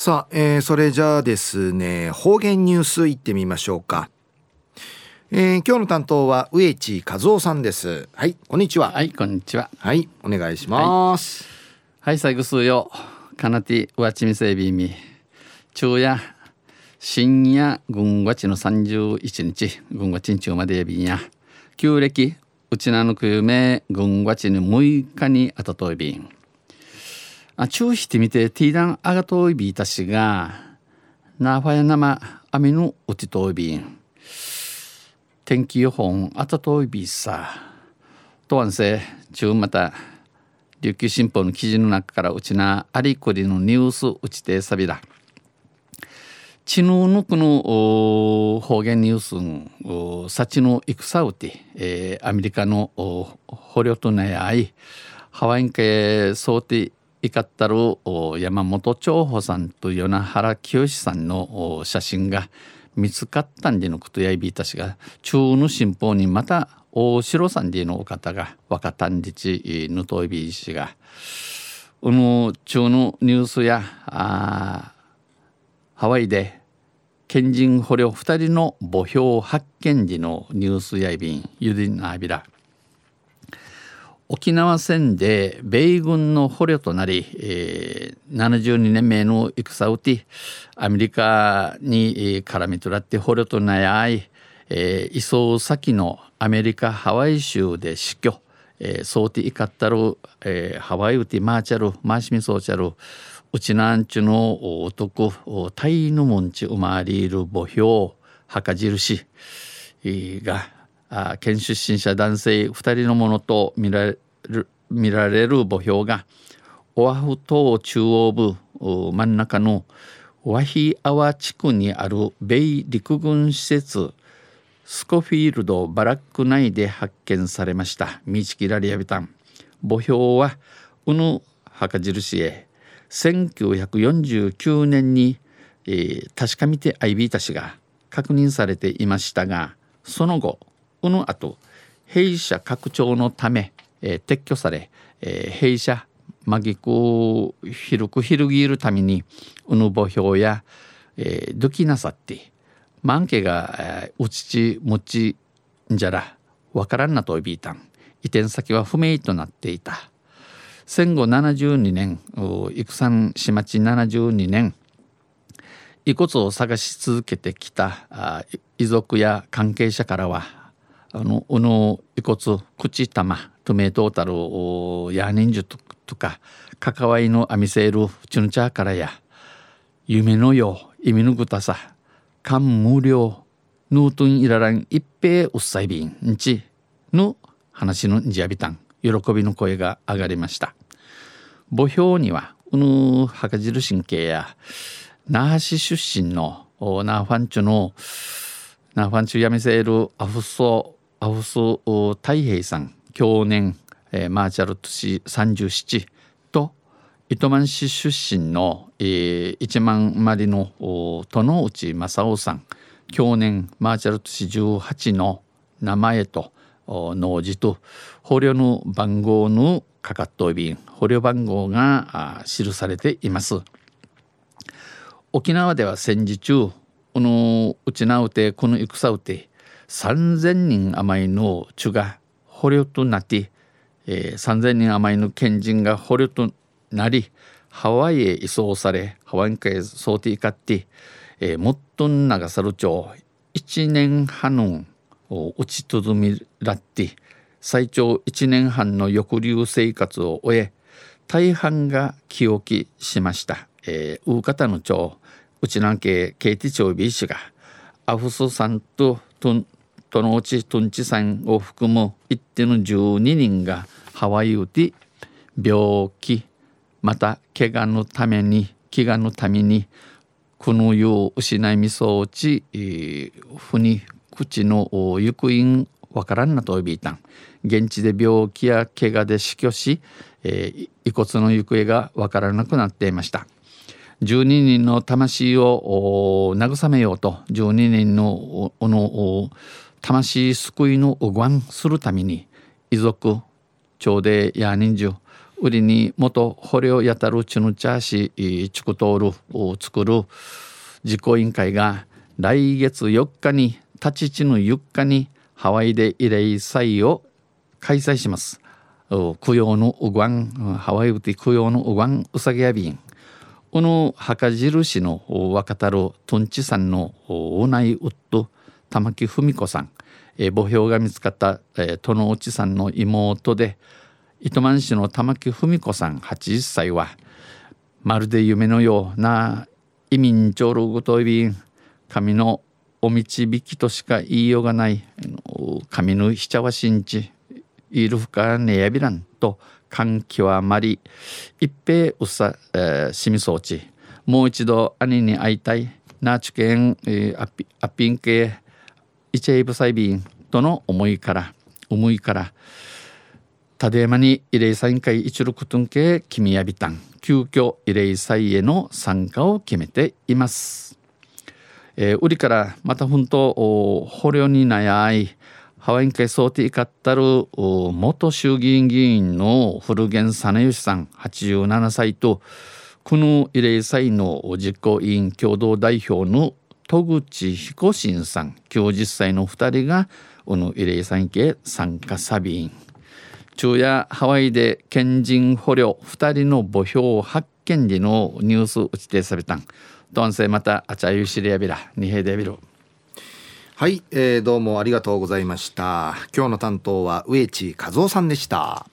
さあ、えー、それじゃあですね方言ニュースいってみましょうか、えー、今日の担当は植地和夫さんです。はいこんにちは。はいこんにちは。はいお願いします、はい、はい、最後数よ。かなてわちみせびみ昼夜深夜軍がちの31日。軍がちんちゅうまでやびんや。旧暦うちなのくゆめ軍がちに6日にあたといびんあ注意してみてティーダンアガトイビーたしがナファヤナマアミヌウチトイビ。ン天気予報あたといびさ。とわんせ中また琉球新報の記事の中からうちなありこりのニュースうちてさびらちぬぬくの方言ニュースさちの戦うて、えー、アメリカの捕虜となやいハワイン系想定いかったる山本長保さんと与那原清さんの写真が見つかったんでのことやいびいたしが中の新報にまた大城さんでのお方が若旦日ぬといびいしがうの中のニュースやあハワイで県人捕虜2人の墓標発見時のニュースやいびんゆりなびら沖縄戦で米軍の捕虜となり、えー、72年目の戦うてアメリカに絡み取らって捕虜となやい、えー、移送先のアメリカハワイ州で死去、えー、そうていかったる、えー、ハワイウティマーチャルマーシミソーチャルうちなんちゅの男タイのもんちうまりいる墓標墓印があ県出身者男性2人のものと見られる見られる墓標がオアフ島中央部真ん中のワヒアワ地区にある米陸軍施設スコフィールドバラック内で発見されました。ミチキラリアビタン墓標はうぬ墓印へ1949年に、えー、確かめてアイビータ氏が確認されていましたがその後この後弊社拡張のため、えー、撤去され、えー、弊社マギク広く広げるためにうぬ墓標や、えー、どきなさって満家が、えー、うちちもちんじゃらわからんなといびいたん。移転先は不明となっていた。戦後72年戦市町72年遺骨を探し続けてきた遺族や関係者からはあのうの遺骨口玉トメトータルや人数とか関わりのアミセールチュヌチャーからや夢のよう意味のぐたさ感無料ヌートンイララン一平うっさいびんんちの話のんじやびたん喜びの声が上がりました。墓標にはうぬ墓汁神経や那覇市出身のナーファンチュのナーファンチュやみせるアフソアフス太平さん去年、えー、マーチャル市37と糸満市出身の、えー、一万まりの殿内正夫さん去年マーチャル市18の名前と農事と捕虜の番号のかかっといびん捕虜番号が記されています。沖縄では戦時中このうちなうてこの戦うて3,000人余りの地が捕虜となって、えー、3,000人余りの県人が捕虜となりハワイへ移送されハワイへ想定かって、えー、もっと長猿町1年半の打ちとどみらって最長1年半の抑留生活を終え大半が記憶しました、えー、大方の町内南家ケイティ町 B 氏がアフスさんとトンそのうちトンチさんを含む一定の12人がハワイウティ病気また怪我のために飢餓のためにこの世を失いみそうちふに口の行方わからんなと呼びいたん。現地で病気や怪我で死去し、えー、遺骨の行方がわからなくなっていました。12人の魂を慰めようと12人のの魂救いのおごんするために遺族朝廷や人数売りに元捕虜やたるチュヌチャーシチュクトールを作る実行委員会が来月4日に立ち地の4日にハワイで慰霊祭を開催します。供養のうがんハワイウティ供養のうがんうさぎやびんこの墓印の若太郎トンチさんのおないウッド玉木文子さん、えー、墓標が見つかった、えー、殿内さんの妹で糸満市の玉木文子さん80歳はまるで夢のような移民長老ごといびん神のお導きとしか言いようがない神のひちゃわしんちいるふかねやびらんと感極まり一平うさ、えー、しみそうちもう一度兄に会いたい。ナーチュケン、えー、アピン系イチェイブサイビンとの思いから思いからただいまに慰霊祭会一六トン系君やびたん急遽慰霊祭への参加を決めています。えー、売りからまた本当捕虜に悩いハワイン会総定かったる元衆議院議員の古源実義さん87歳とこの慰霊祭の実行委員共同代表の戸口彦信さん90歳の2人がこの慰霊祭へ参加サビン。昼夜ハワイで県人捕虜2人の墓標発見時のニュース打ちてされたん。どんせまたあちゃゆしりやびら。にへでびるはい、えー、どうもありがとうございました。今日の担当は植地和夫さんでした。